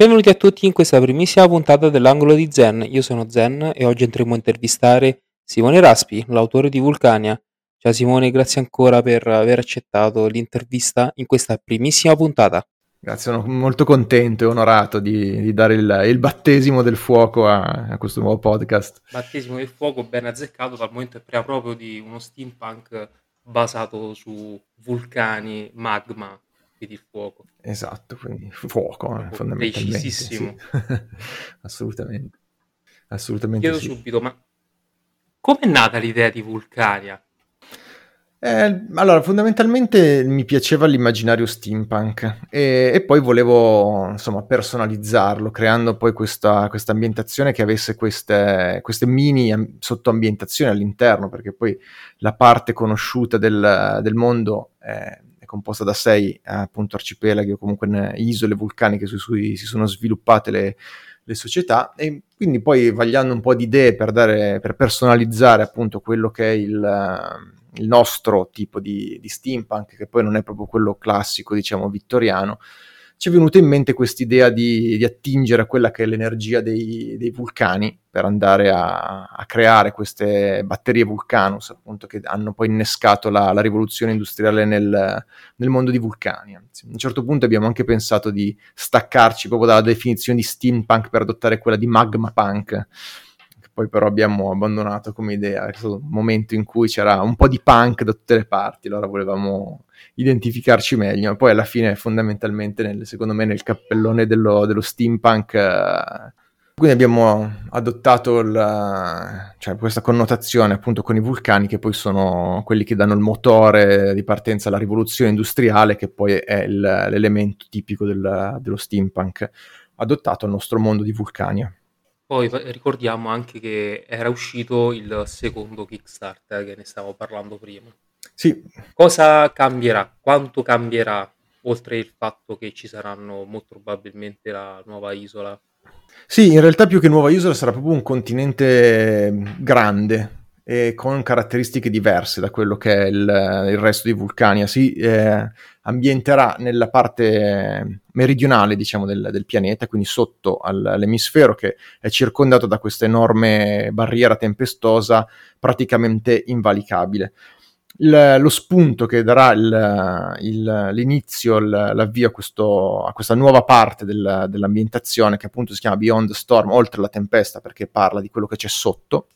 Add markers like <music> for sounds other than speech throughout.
Benvenuti a tutti in questa primissima puntata dell'Angolo di Zen. Io sono Zen e oggi andremo a intervistare Simone Raspi, l'autore di Vulcania. Ciao Simone, grazie ancora per aver accettato l'intervista in questa primissima puntata. Grazie, sono molto contento e onorato di, di dare il, il, battesimo del fuoco a, a, questo nuovo podcast. Battesimo del fuoco ben azzeccato dal momento che parliamo proprio di uno steampunk basato su vulcani, magma di fuoco. Esatto, quindi fuoco, eh, fondamentalmente. Precisissimo. Sì. <laughs> Assolutamente. Assolutamente Chiedo sì. subito, ma come è nata l'idea di Vulcania? Eh, allora, fondamentalmente mi piaceva l'immaginario steampunk e, e, poi volevo, insomma, personalizzarlo, creando poi questa, questa ambientazione che avesse queste, queste mini sottoambientazioni all'interno, perché poi la parte conosciuta del, del mondo è, composta da sei appunto arcipelaghi o comunque isole vulcaniche su cui si sono sviluppate le, le società. E quindi poi vagliando un po' di idee per, dare, per personalizzare appunto quello che è il, il nostro tipo di, di steampunk che poi non è proprio quello classico diciamo vittoriano ci è venuta in mente quest'idea di, di attingere a quella che è l'energia dei, dei vulcani per andare a, a, creare queste batterie Vulcanus, appunto, che hanno poi innescato la, la rivoluzione industriale nel, nel, mondo di vulcani. Anzi, a un certo punto abbiamo anche pensato di staccarci proprio dalla definizione di steampunk per adottare quella di magma punk, poi però abbiamo abbandonato come idea, è stato un momento in cui c'era un po' di punk da tutte le parti, allora volevamo identificarci meglio, poi alla fine fondamentalmente nel, secondo me nel cappellone dello, dello steampunk eh, quindi abbiamo adottato la, cioè questa connotazione appunto con i vulcani che poi sono quelli che danno il motore di partenza alla rivoluzione industriale che poi è il, l'elemento tipico del, dello steampunk adottato al nostro mondo di Vulcania. Poi ricordiamo anche che era uscito il secondo Kickstarter che ne stavo parlando prima. Sì. Cosa cambierà? Quanto cambierà? Oltre il fatto che ci saranno molto probabilmente la nuova isola. Sì, in realtà più che nuova isola sarà proprio un continente grande, e con caratteristiche diverse da quello che è il, il resto di Vulcania. Si eh, ambienterà nella parte meridionale, diciamo, del, del pianeta, quindi sotto al, all'emisfero che è circondato da questa enorme barriera tempestosa praticamente invalicabile. Il, lo spunto che darà il, il, l'inizio, l'avvio a, questo, a, questa nuova parte del, dell'ambientazione che appunto si chiama Beyond Storm, oltre la tempesta, perché parla di quello che c'è sotto,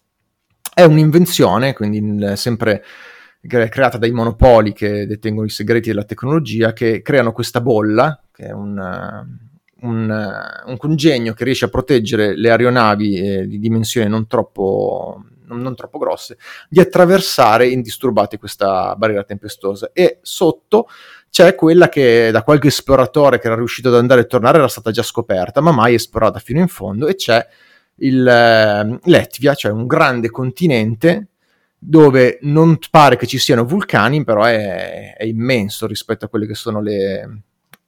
è un'invenzione, quindi sempre creata dai monopoli che detengono i segreti della tecnologia, che creano questa bolla, che è un, un, un congegno che riesce a proteggere le aeronavi eh, di dimensioni non troppo, non, non troppo grosse, di attraversare indisturbati questa barriera tempestosa. E sotto c'è quella che da qualche esploratore che era riuscito ad andare e tornare era stata già scoperta, ma mai esplorata fino in fondo, e c'è il, eh, Letvia, cioè un grande continente dove non pare che ci siano vulcani, però è, è immenso rispetto a quelle che sono le,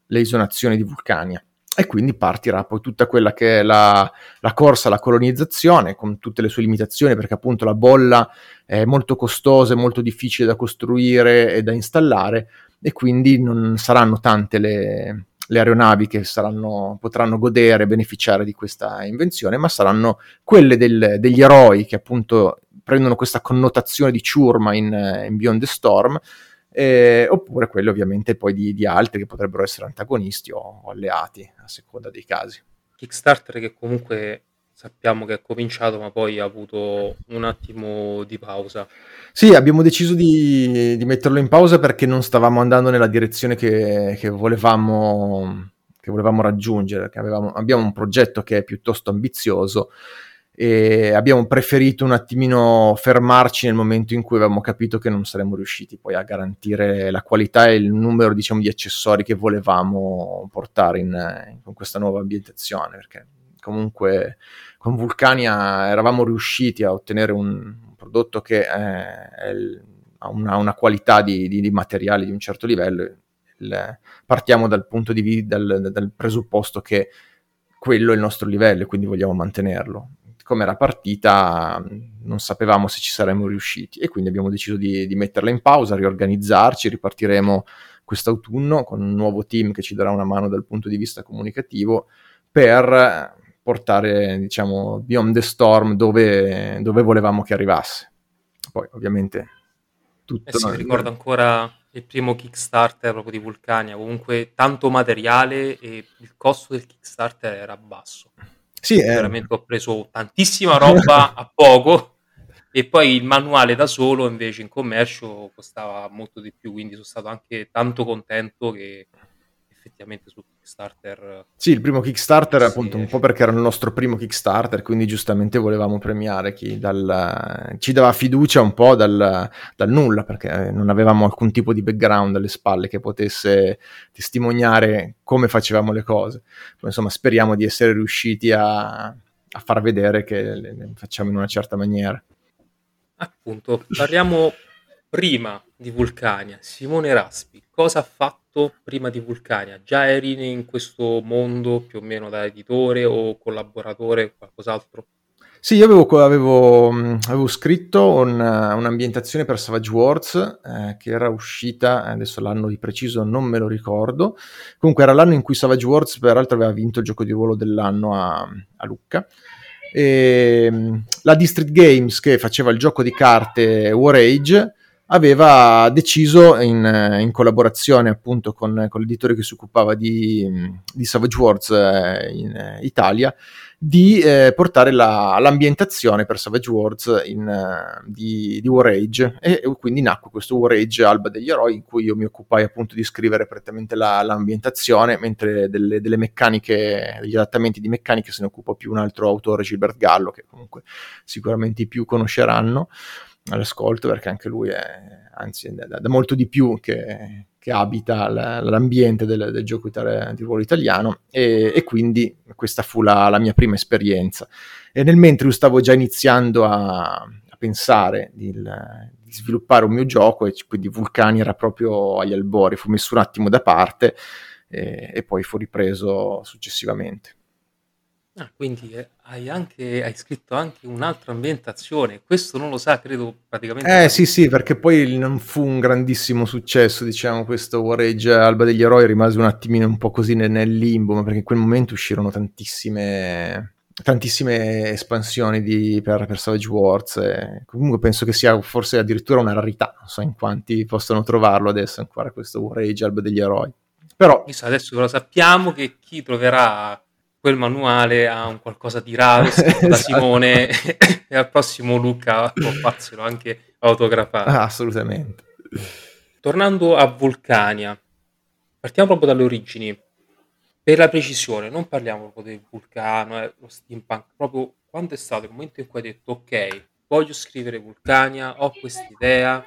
le isonazioni di Vulcania. E quindi partirà poi tutta quella che è la, la, corsa alla colonizzazione, con tutte le sue limitazioni, perché appunto la bolla è molto costosa, è molto difficile da costruire e da installare, e quindi non saranno tante le, le aeronavi che saranno, potranno godere e beneficiare di questa invenzione, ma saranno quelle del, degli eroi che appunto prendono questa connotazione di ciurma in, in Beyond the Storm, eh, oppure quelle ovviamente poi di, di, altri che potrebbero essere antagonisti o, o alleati a seconda dei casi. Kickstarter che comunque sappiamo che è cominciato ma poi ha avuto un attimo di pausa. Sì, abbiamo deciso di, di metterlo in pausa perché non stavamo andando nella direzione che, che, volevamo, che volevamo, raggiungere, avevamo, abbiamo un progetto che è piuttosto ambizioso e abbiamo preferito un attimino fermarci nel momento in cui avevamo capito che non saremmo riusciti poi a garantire la qualità e il numero diciamo, di accessori che volevamo portare in, in questa nuova ambientazione perché comunque con Vulcania eravamo riusciti a ottenere un, prodotto che è, ha una, una, qualità di, di, di, materiali di un certo livello. Il, partiamo dal punto di vista, dal, dal presupposto che quello è il nostro livello e quindi vogliamo mantenerlo come era partita non sapevamo se ci saremmo riusciti e quindi abbiamo deciso di, di, metterla in pausa, riorganizzarci, ripartiremo quest'autunno con un nuovo team che ci darà una mano dal punto di vista comunicativo per portare, diciamo, Beyond the Storm dove, dove volevamo che arrivasse. Poi, ovviamente, tutto... Eh sì, mi ricordo ancora il primo Kickstarter proprio di Vulcania, comunque tanto materiale e il costo del Kickstarter era basso. Sì, eh. veramente ho preso tantissima roba <laughs> a poco e poi il manuale da solo invece in commercio costava molto di più, quindi sono stato anche tanto contento che effettivamente su Kickstarter. Sì, il primo Kickstarter sì, appunto un po' perché era il nostro primo Kickstarter, quindi giustamente volevamo premiare chi dal, ci dava fiducia un po' dal, dal, nulla, perché non avevamo alcun tipo di background alle spalle che potesse testimoniare come facevamo le cose. Poi, insomma, speriamo di essere riusciti a, a far vedere che le facciamo in una certa maniera. Appunto, parliamo prima di Vulcania. Simone Raspi, cosa ha fatto? Fatto prima di Vulcania? Già eri in questo mondo più o meno da editore o collaboratore o qualcos'altro? Sì, io avevo, avevo, avevo scritto un, un'ambientazione per Savage Wars eh, che era uscita, adesso l'anno di preciso non me lo ricordo, comunque era l'anno in cui Savage Wars peraltro aveva vinto il gioco di ruolo dell'anno a, a Lucca. E, la District Games che faceva il gioco di carte War Age aveva deciso in, in collaborazione appunto con, con, l'editore che si occupava di, di Savage Wars eh, in eh, Italia di eh, portare la, l'ambientazione per Savage Wars in, di, di, War Age. E, e, quindi nacque questo War Age Alba degli Eroi in cui io mi occupai appunto di scrivere prettamente la, l'ambientazione mentre delle, delle, meccaniche, degli adattamenti di meccaniche se ne occupa più un altro autore Gilbert Gallo che comunque sicuramente i più conosceranno all'ascolto perché anche lui è anzi da, da molto di più che, che abita l'ambiente del, del gioco itali- di ruolo italiano e, e, quindi questa fu la, la, mia prima esperienza. E nel mentre io stavo già iniziando a, a pensare di, di, sviluppare un mio gioco e quindi Vulcani era proprio agli albori fu messo un attimo da parte e, e poi fu ripreso successivamente. Ah, quindi hai anche hai scritto anche un'altra ambientazione. Questo non lo sa, credo praticamente Eh sì, sì, perché poi non fu un grandissimo successo, diciamo, questo War Age Alba degli Eroi rimase un attimino un po' così nel, nel limbo, ma perché in quel momento uscirono tantissime tantissime espansioni di, per, per Savage Wars e comunque penso che sia forse addirittura una rarità non so in quanti possono trovarlo adesso ancora questo War Age Alba degli Eroi però adesso lo sappiamo che chi troverà quel manuale ha un qualcosa di raro scritto <laughs> da esatto. Simone <laughs> e al prossimo Luca può farselo anche autografato. Ah, assolutamente. Tornando a Vulcania, partiamo proprio dalle origini. Per la precisione, non parliamo proprio del vulcano, eh, lo steampunk, proprio quando è stato il momento in cui hai detto ok, voglio scrivere Vulcania, ho questa idea,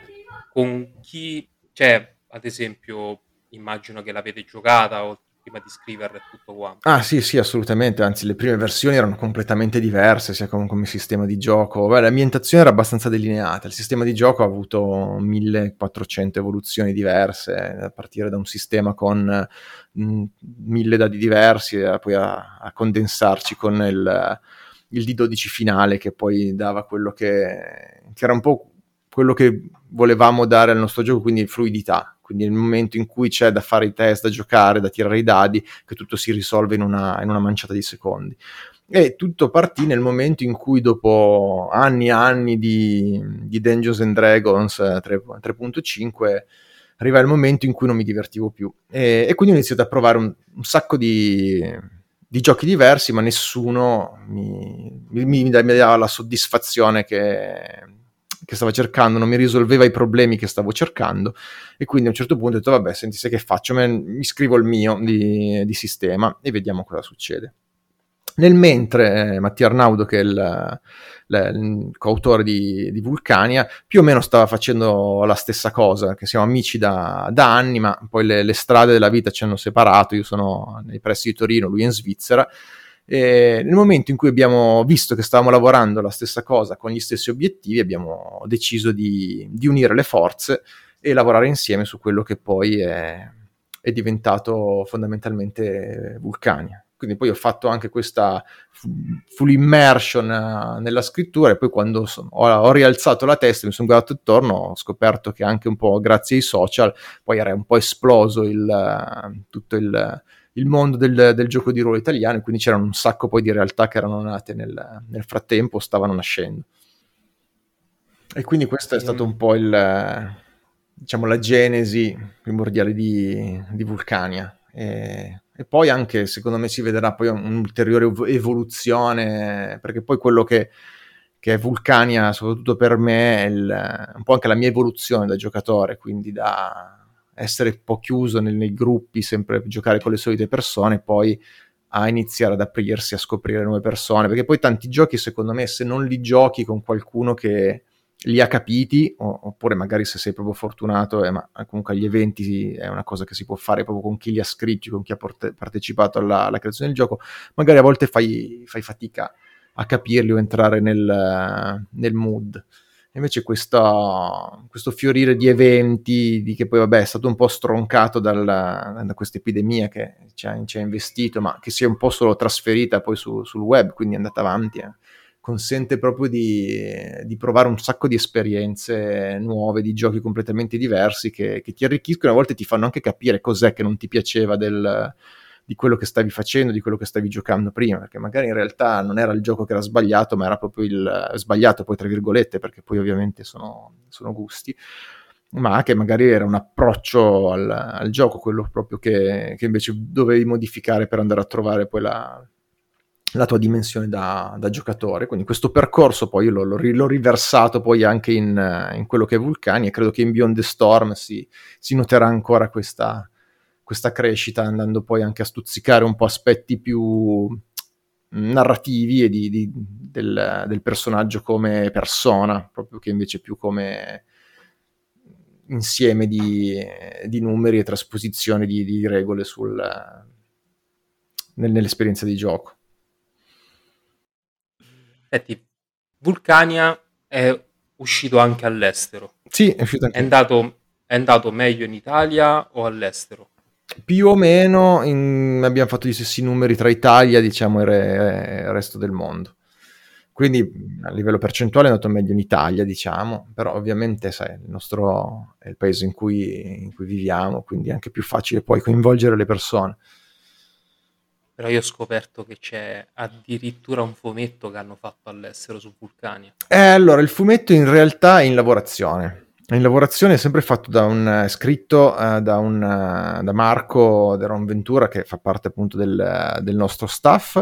con chi, cioè, ad esempio, immagino che l'avete giocata o prima di scriverla e tutto quanto. Ah sì, sì, assolutamente, anzi le prime versioni erano completamente diverse, sia come, come sistema di gioco. Beh, l'ambientazione era abbastanza delineata, il sistema di gioco ha avuto 1400 evoluzioni diverse, a partire da un sistema con mh, mm, mille dadi diversi, e poi a, a condensarci con il, il, D12 finale che poi dava quello che, che era un po' quello che volevamo dare al nostro gioco, quindi fluidità quindi nel momento in cui c'è da fare i test, da giocare, da tirare i dadi, che tutto si risolve in una, in una manciata di secondi. E tutto partì nel momento in cui dopo anni e anni di, di Dungeons and Dragons 3, 3.5 arriva il momento in cui non mi divertivo più e, e quindi ho iniziato a provare un, un sacco di, di, giochi diversi ma nessuno mi, mi, mi, dava la soddisfazione che, che stava cercando, non mi risolveva i problemi che stavo cercando e quindi a un certo punto ho detto vabbè senti sai che faccio, mi scrivo il mio di, di sistema e vediamo cosa succede. Nel mentre eh, Mattia Arnaudo, che è il, il coautore di, di, Vulcania, più o meno stava facendo la stessa cosa, che siamo amici da, da anni, ma poi le, le, strade della vita ci hanno separato, io sono nei pressi di Torino, lui è in Svizzera, e nel momento in cui abbiamo visto che stavamo lavorando la stessa cosa con gli stessi obiettivi, abbiamo deciso di, di unire le forze e lavorare insieme su quello che poi è, è diventato fondamentalmente Vulcania. Quindi poi ho fatto anche questa full immersion eh, nella scrittura e poi quando sono, ho, ho, rialzato la testa, mi sono guardato attorno, ho scoperto che anche un po' grazie ai social poi era un po' esploso il, tutto il, il mondo del, del, gioco di ruolo italiano, quindi c'erano un sacco poi di realtà che erano nate nel, nel frattempo, stavano nascendo. E quindi questo è stato un po' il, diciamo, la genesi primordiale di, di Vulcania. E, e, poi anche, secondo me, si vedrà poi un'ulteriore evoluzione, perché poi quello che, che è Vulcania, soprattutto per me, è il, un po' anche la mia evoluzione da giocatore, quindi da essere un po' chiuso nei, nei gruppi, sempre giocare con le solite persone, poi a iniziare ad aprirsi a scoprire nuove persone, perché poi tanti giochi, secondo me, se non li giochi con qualcuno che li ha capiti, oppure magari se sei proprio fortunato, eh, ma comunque agli eventi è una cosa che si può fare proprio con chi li ha scritti, con chi ha porte- partecipato alla, alla, creazione del gioco, magari a volte fai, fai fatica a capirli o entrare nel, nel mood. Invece questa, questo fiorire di eventi, di che poi vabbè è stato un po' stroncato dal, da questa epidemia che ci ha, ci ha, investito, ma che si è un po' solo trasferita poi su, sul web, quindi è andata avanti, eh. Consente proprio di, di, provare un sacco di esperienze nuove, di giochi completamente diversi che, che ti arricchiscono e a volte ti fanno anche capire cos'è che non ti piaceva del di quello che stavi facendo, di quello che stavi giocando prima, perché magari in realtà non era il gioco che era sbagliato, ma era proprio il sbagliato, poi tra virgolette, perché poi ovviamente sono, sono gusti, ma che magari era un approccio al, al gioco, quello proprio che, che, invece dovevi modificare per andare a trovare poi la, la tua dimensione da, da, giocatore. Quindi questo percorso poi l'ho, l'ho, l'ho riversato poi anche in, in, quello che è Vulcani e credo che in Beyond the Storm si, si noterà ancora questa, questa crescita, andando poi anche a stuzzicare un po' aspetti più narrativi e di, di, del, del, personaggio come persona, proprio che invece più come insieme di, di numeri e trasposizione di, regole sul, nel, nell'esperienza di gioco. Senti, Vulcania è uscito anche all'estero. Sì, è uscito anche. È andato, è andato meglio in Italia o all'estero? più o meno in, abbiamo fatto gli stessi numeri tra Italia diciamo, e, re, il resto del mondo. Quindi a livello percentuale è andato meglio in Italia, diciamo, però ovviamente sai, il nostro è il paese in cui, in cui viviamo, quindi è anche più facile poi coinvolgere le persone. Però io ho scoperto che c'è addirittura un fumetto che hanno fatto all'estero su Vulcania. Eh, allora, il fumetto in realtà è in lavorazione in lavorazione è sempre fatto da un uh, scritto uh, da, un, uh, da Marco Deron Ventura che fa parte appunto del, del nostro staff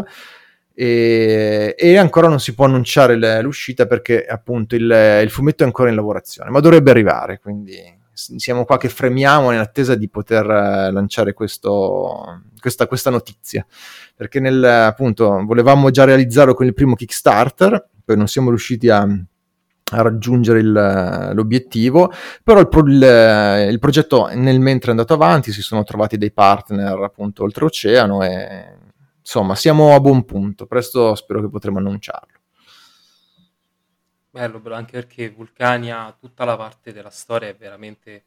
e, e, ancora non si può annunciare l'uscita perché appunto il, il, fumetto è ancora in lavorazione ma dovrebbe arrivare quindi siamo qua che fremiamo in attesa di poter lanciare questo, questa, questa notizia perché nel, appunto volevamo già realizzarlo con il primo Kickstarter poi non siamo riusciti a a raggiungere il, l'obiettivo, però il, pro, il, il, progetto nel mentre è andato avanti, si sono trovati dei partner appunto oltreoceano e insomma siamo a buon punto, presto spero che potremo annunciarlo. Bello, bello, anche perché Vulcania, tutta la parte della storia è veramente,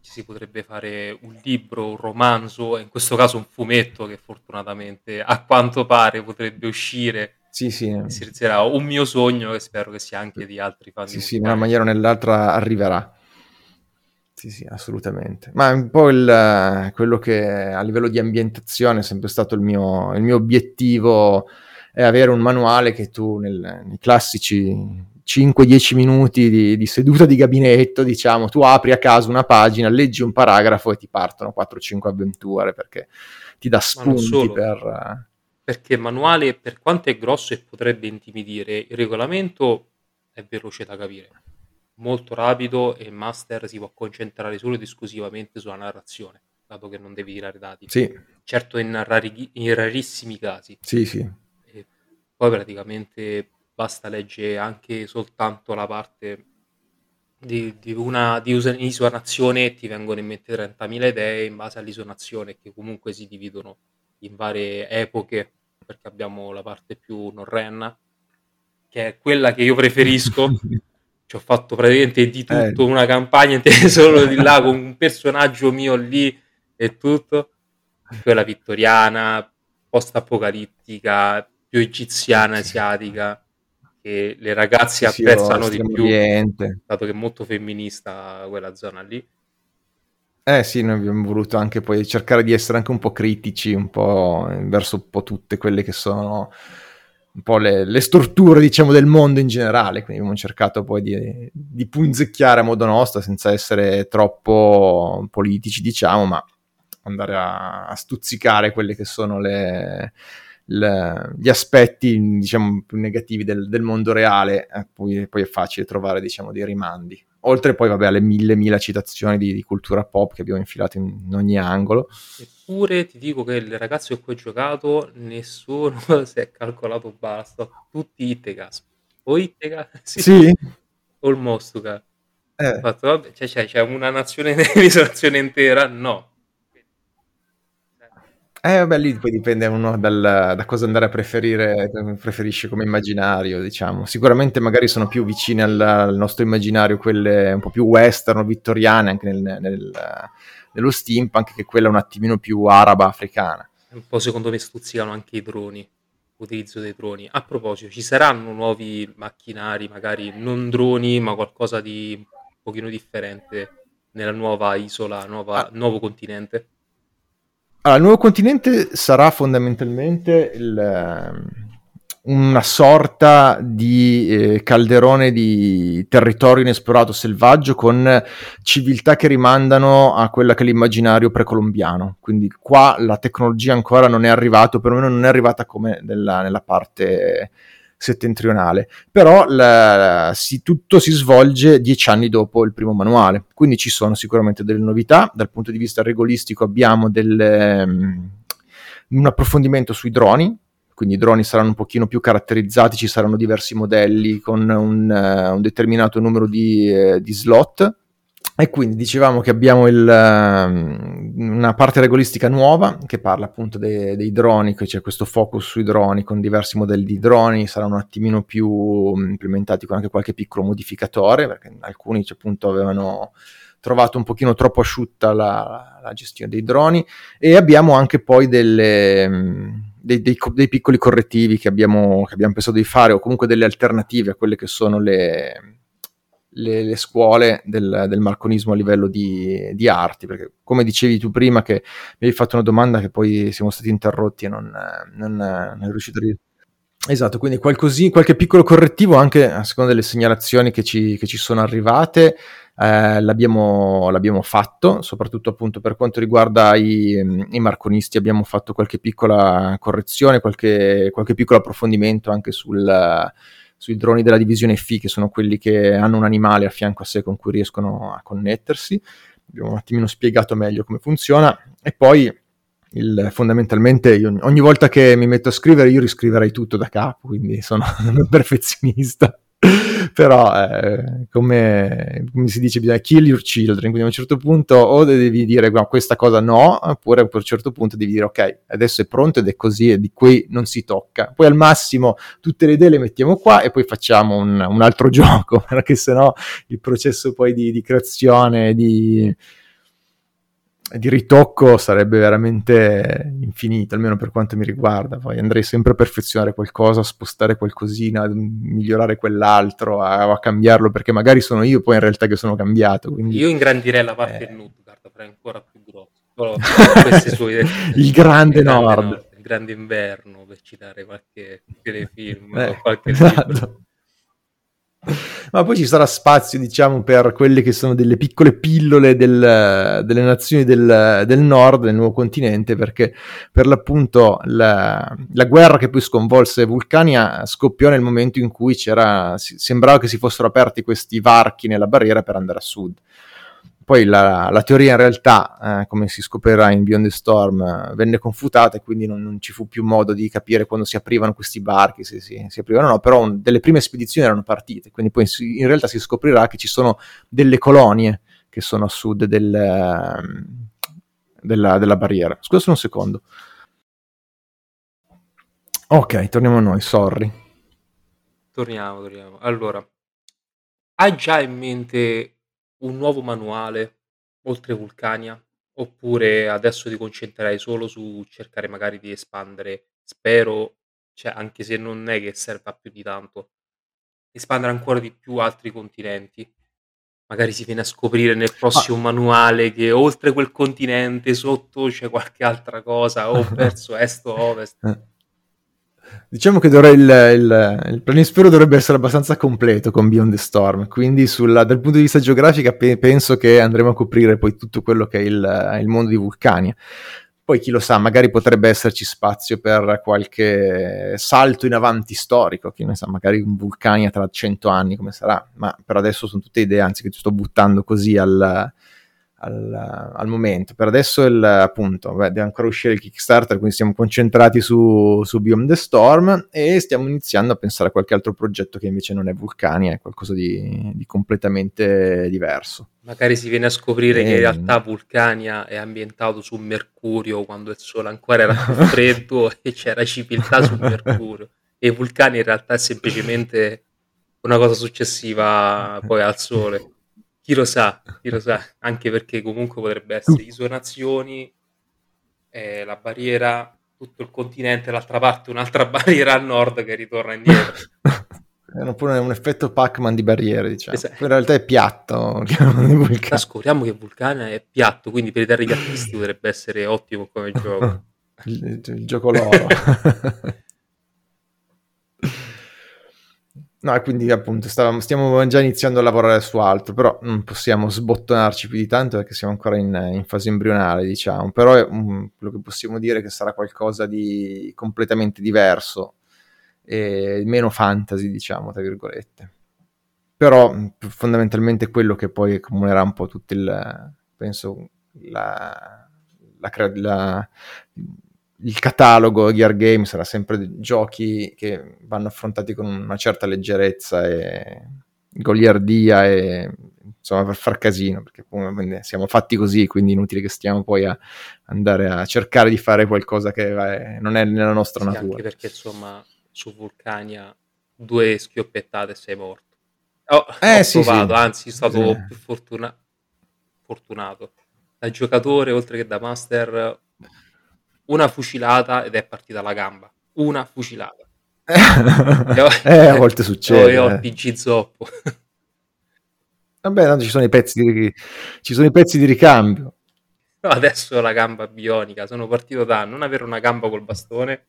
ci si potrebbe fare un libro, un romanzo, in questo caso un fumetto che fortunatamente a quanto pare potrebbe uscire sì, sì. Si realizzerà un mio sogno e spero che sia anche di altri fan. Sì, sì, in una maniera o nell'altra arriverà. Sì, sì, assolutamente. Ma un po' il, quello che a livello di ambientazione è sempre stato il mio, il mio obiettivo, è avere un manuale che tu nel, nei classici 5-10 minuti di, di, seduta di gabinetto, diciamo, tu apri a caso una pagina, leggi un paragrafo e ti partono 4-5 avventure perché ti dà spunti per perché manuale, per quanto è grosso e potrebbe intimidire, il regolamento è veloce da capire, molto rapido e il master si può concentrare solo ed esclusivamente sulla narrazione, dato che non devi tirare dati. Sì. Certo in, rari- in rarissimi casi. Sì, sì. E poi praticamente basta leggere anche soltanto la parte di, di una di isonazione e ti vengono in mente 30.000 idee in base all'isonazione che comunque si dividono in varie epoche, perché abbiamo la parte più norrenna, che è quella che io preferisco. <laughs> Ci ho fatto praticamente di tutto, eh. una campagna <laughs> solo di là con un personaggio mio lì e tutto. Quella vittoriana, post-apocalittica, più egiziana, asiatica, che le ragazze sì, apprezzano di più, ambiente. dato che è molto femminista quella zona lì. Eh sì, noi abbiamo voluto anche poi cercare di essere anche un po' critici, un po' verso un po' tutte quelle che sono un po' le, le strutture, diciamo, del mondo in generale. Quindi abbiamo cercato poi di, di punzecchiare a modo nostro, senza essere troppo politici, diciamo, ma andare a, a stuzzicare quelle che sono le, le, gli aspetti, diciamo, più negativi del, del mondo reale. Eh, poi, poi, è facile trovare, diciamo, dei rimandi. Oltre poi, vabbè, alle mille, mille citazioni di, di cultura pop che abbiamo infilato in, in ogni angolo. Eppure ti dico che il ragazzo con cui ho giocato, nessuno <laughs> si è calcolato basta. Tutti Ittegas. O Ittegas? <laughs> Sì. sì. O il Mostuca. Eh. Fatto, vabbè, cioè, c'è, c'è una nazione, <laughs> un'isolazio intera? No. Eh, vabbè, lì poi dipende uno dal, da cosa andare a preferire, preferisce come immaginario, diciamo. Sicuramente magari sono più vicine al, al nostro immaginario quelle un po' più western o vittoriane, anche nel, nel, nello steampunk, che quella un attimino più araba, africana. Un po' secondo me stuzzicano anche i droni, l'utilizzo dei droni. A proposito, ci saranno nuovi macchinari, magari non droni, ma qualcosa di un pochino differente nella nuova isola, nuova, ah. nuovo continente? Allora, il nuovo continente sarà fondamentalmente il, ehm, una sorta di eh, calderone di territorio inesplorato selvaggio con civiltà che rimandano a quella che è l'immaginario precolombiano. Quindi qua la tecnologia ancora non è arrivata, o perlomeno non è arrivata come nella, nella parte settentrionale, però la, si, tutto si svolge dieci anni dopo il primo manuale, quindi ci sono sicuramente delle novità, dal punto di vista regolistico abbiamo delle, um, un approfondimento sui droni, quindi i droni saranno un pochino più caratterizzati, ci saranno diversi modelli con un, uh, un determinato numero di, uh, di slot, e quindi dicevamo che abbiamo il, uh, una parte regolistica nuova che parla appunto dei, dei droni, che c'è questo focus sui droni con diversi modelli di droni, saranno un attimino più um, implementati con anche qualche piccolo modificatore, perché alcuni appunto avevano trovato un pochino troppo asciutta la, la gestione dei droni. E abbiamo anche poi delle, um, dei, dei, dei, piccoli correttivi che abbiamo, che abbiamo pensato di fare o comunque delle alternative a quelle che sono le le, le scuole del, del, marconismo a livello di, di, arti, perché come dicevi tu prima che mi hai fatto una domanda che poi siamo stati interrotti e non, non, non è riuscito a dire. Esatto, quindi qualche piccolo correttivo anche a seconda delle segnalazioni che ci, che ci sono arrivate eh, l'abbiamo, l'abbiamo, fatto, soprattutto appunto per quanto riguarda i, i, marconisti abbiamo fatto qualche piccola correzione, qualche, qualche piccolo approfondimento anche sul, sui droni della divisione FI, che sono quelli che hanno un animale a fianco a sé con cui riescono a connettersi. Abbiamo un attimino spiegato meglio come funziona e poi il, fondamentalmente io, ogni volta che mi metto a scrivere io riscriverei tutto da capo, quindi sono un <laughs> perfezionista. Però eh, come, come, si dice bisogna kill your children quindi a un certo punto o devi dire no, questa cosa no oppure a un certo punto devi dire ok adesso è pronto ed è così e di qui non si tocca poi al massimo tutte le idee le mettiamo qua e poi facciamo un, un altro <laughs> gioco perché sennò il processo poi di, di creazione di di ritocco sarebbe veramente infinito, almeno per quanto mi riguarda. Poi andrei sempre a perfezionare qualcosa, a spostare qualcosina, a migliorare quell'altro, a, a, cambiarlo, perché magari sono io poi in realtà che sono cambiato. Quindi, io ingrandirei la parte eh... del Nutgard, farei ancora più grosso. <laughs> Sue... <laughs> il grande, il nord. nord. Il grande inverno, per citare qualche telefilm <laughs> eh, o qualche esatto. libro. <laughs> Ma poi ci sarà spazio, diciamo, per quelle che sono delle piccole pillole del, delle nazioni del, del, nord, del nuovo continente, perché per l'appunto la, la, guerra che poi sconvolse Vulcania scoppiò nel momento in cui c'era, sembrava che si fossero aperti questi varchi nella barriera per andare a sud. Poi la, la teoria in realtà, eh, come si scoprirà in Beyond the Storm, eh, venne confutata e quindi non, non, ci fu più modo di capire quando si aprivano questi barchi, se si, si aprivano o no, però un, delle prime spedizioni erano partite, quindi poi si, in realtà si scoprirà che ci sono delle colonie che sono a sud del, ehm, della, della barriera. Scusa un secondo. Ok, torniamo a noi, sorry. Torniamo, torniamo. Allora, hai già in mente un nuovo manuale oltre Vulcania? Oppure adesso ti concentrerai solo su cercare magari di espandere, spero, cioè anche se non è che serva più di tanto, espandere ancora di più altri continenti? magari si viene a scoprire nel prossimo manuale che oltre quel continente sotto c'è qualche altra cosa, o <laughs> verso est o ovest. Diciamo che il, il, il planisfero dovrebbe essere abbastanza completo con Beyond the Storm, quindi sulla, dal punto di vista geografico pe- penso che andremo a coprire poi tutto quello che è il, il mondo di Vulcania. Poi chi lo sa, magari potrebbe esserci spazio per qualche salto in avanti storico, chi ne sa, magari un Vulcania tra cento anni come sarà, ma per adesso sono tutte idee, anzi che ti sto buttando così al, al, al momento. Per adesso il, appunto, beh, deve ancora uscire il Kickstarter, quindi siamo concentrati su, su Beyond the Storm e stiamo iniziando a pensare a qualche altro progetto che invece non è Vulcania, è qualcosa di, di completamente diverso. Magari si viene a scoprire e... che in realtà Vulcania è ambientato su Mercurio quando il Sole ancora era più <laughs> freddo e c'era civiltà su Mercurio. E Vulcania in realtà è semplicemente una cosa successiva poi al Sole. Chi lo sa, chi lo sa, anche perché comunque potrebbe essere isonazioni, eh, la barriera, tutto il continente, l'altra parte un'altra <laughs> barriera a nord che ritorna indietro. <laughs> È un, effetto Pac-Man di barriere, diciamo. Esatto. In realtà è piatto. <laughs> Ma scopriamo che Vulcania è piatto, quindi per i terrapiattisti potrebbe essere ottimo come gioco. il, il gioco loro. No, quindi appunto stavamo, stiamo già iniziando a lavorare su altro, però non possiamo sbottonarci più di tanto perché siamo ancora in, in fase embrionale, diciamo. Però um, quello che possiamo dire è che sarà qualcosa di completamente diverso e meno fantasy, diciamo, tra virgolette. Però fondamentalmente quello che poi accomunerà un po' tutto il, penso, la, la, la, il catalogo Gear Game sarà sempre giochi che vanno affrontati con una certa leggerezza e goliardia e insomma per far casino perché siamo fatti così quindi inutile che stiamo poi a andare a cercare di fare qualcosa che non è nella nostra sì, natura anche perché insomma su Vulcania due schioppettate e sei morto oh, eh, ho sì, provato sì. anzi sono stato eh. più fortuna- fortunato da giocatore oltre che da master una fucilata ed è partita la gamba. Una fucilata. <laughs> eh, a volte succede. Io ho il PG zoppo. Vabbè, tanto ci sono i pezzi di, ci sono i pezzi di ricambio. No, adesso ho la gamba bionica. Sono partito da non avere una gamba col bastone,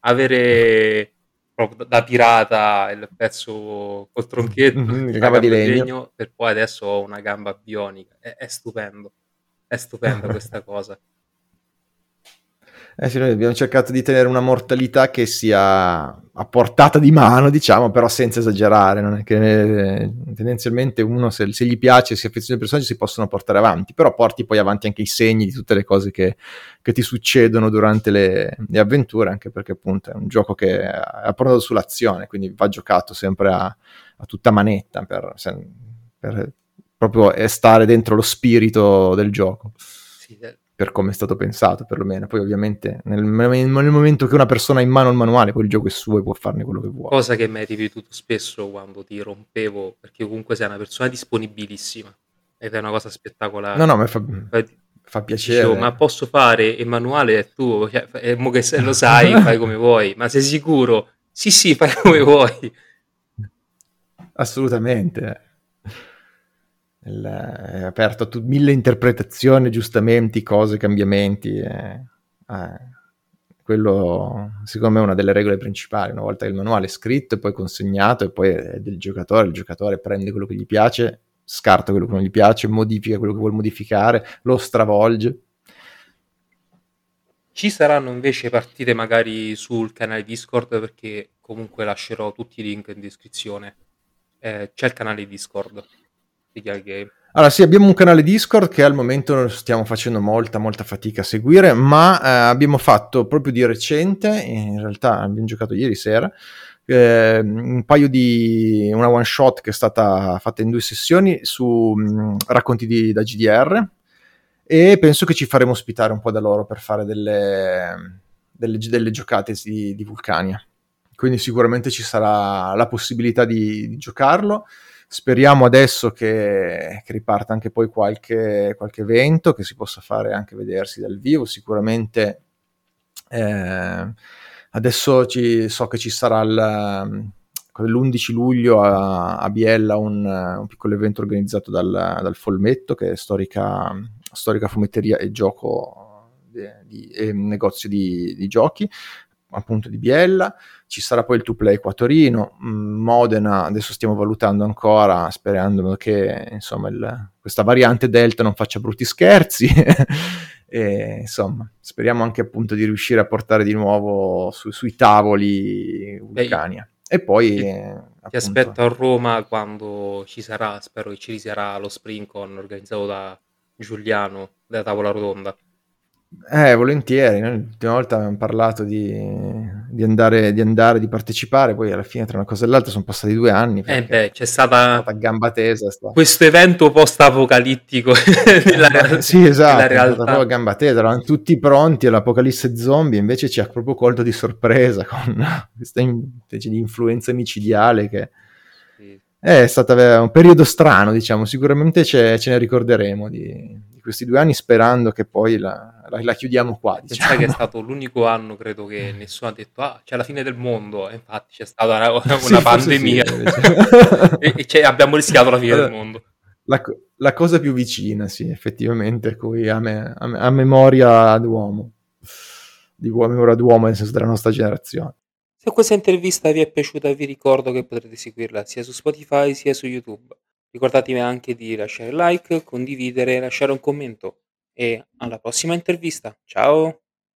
avere proprio da pirata il pezzo col tronchetto, mm-hmm, la gamba di legno. legno. per poi adesso ho una gamba bionica. È, è stupendo. È stupenda <laughs> questa cosa. Eh sì, noi abbiamo cercato di tenere una mortalità che sia a portata di mano, diciamo, però senza esagerare. Non è che eh, tendenzialmente uno, se, se, gli piace, si affeziona ai personaggi, si possono portare avanti, però porti poi avanti anche i segni di tutte le cose che, che ti succedono durante le, le, avventure, anche perché appunto è un gioco che è approntato sull'azione, quindi va giocato sempre a, a tutta manetta per, per proprio stare dentro lo spirito del gioco. Sì, per come è stato pensato perlomeno. Poi ovviamente nel, nel, momento che una persona ha in mano il manuale, poi il gioco è suo e può farne quello che vuole. Cosa che mi hai ripetuto spesso quando ti rompevo, perché comunque sei una persona disponibilissima ed è una cosa spettacolare. No, no, ma fa, fa piacere. Dicevo, ma posso fare il manuale e tu, cioè, e mo che se lo sai, <laughs> fai come vuoi, ma sei sicuro? Sì, sì, fai come vuoi. Assolutamente il, è aperto a tu, mille interpretazioni, aggiustamenti, cose, cambiamenti. Eh, eh, quello secondo me è una delle regole principali. Una volta che il manuale è scritto e poi consegnato e poi è del giocatore, il giocatore prende quello che gli piace, scarta quello che non gli piace, modifica quello che vuole modificare, lo stravolge. Ci saranno invece partite magari sul canale Discord perché comunque lascerò tutti i link in descrizione. Eh, c'è il canale Discord Legal Game. Allora sì, abbiamo un canale Discord che al momento stiamo facendo molta, molta fatica a seguire, ma eh, abbiamo fatto proprio di recente, in realtà abbiamo giocato ieri sera, eh, un paio di... una one shot che è stata fatta in due sessioni su mh, racconti di, da GDR e penso che ci faremo ospitare un po' da loro per fare delle, delle, delle giocate di, di Vulcania. Quindi sicuramente ci sarà la possibilità di, di giocarlo. Speriamo adesso che, che riparta anche poi qualche, qualche, evento, che si possa fare anche vedersi dal vivo. Sicuramente eh, adesso ci, so che ci sarà il, l'11 luglio a, a Biella un, un, piccolo evento organizzato dal, dal Folmetto, che è storica, storica fumetteria e gioco di, di, e negozio di, di giochi appunto di Biella, ci sarà poi il 2Play qua a Torino, mm, Modena adesso stiamo valutando ancora sperando che insomma il, questa variante Delta non faccia brutti scherzi <laughs> e insomma speriamo anche appunto di riuscire a portare di nuovo su, sui tavoli Vulcania. E poi ti, ti aspetto a Roma quando ci sarà, spero che ci sarà lo Springcon organizzato da Giuliano della tavola rotonda. Eh, volentieri. Noi l'ultima volta abbiamo parlato di, di, andare, di andare, di partecipare, poi alla fine tra una cosa e l'altra sono passati due anni. Eh beh, c'è stata, stata gamba tesa. Sta. Questo evento post-apocalittico <laughs> della, real- sì, esatto, realtà. È proprio gamba tesa, eravamo tutti pronti all'apocalisse zombie, invece ci ha proprio colto di sorpresa con <laughs> questa invece di influenza micidiale che... Sì. È stato un periodo strano, diciamo, sicuramente ce, ce ne ricorderemo di, di questi due anni sperando che poi la, la, la chiudiamo qua. Diciamo. che è <laughs> stato l'unico anno, credo, che nessuno ha detto, ah, c'è la fine del mondo. E infatti c'è stata una, <laughs> una sì, pandemia sì, <laughs> e, e abbiamo rischiato la fine allora, del mondo. La, la, cosa più vicina, sì, effettivamente, cui a, me, a, a memoria d'uomo, di memoria d'uomo nel senso della nostra generazione. Se questa intervista vi è piaciuta vi ricordo che potrete seguirla sia su Spotify sia su YouTube. Ricordatevi anche di lasciare like, condividere e lasciare un commento e alla prossima intervista. Ciao!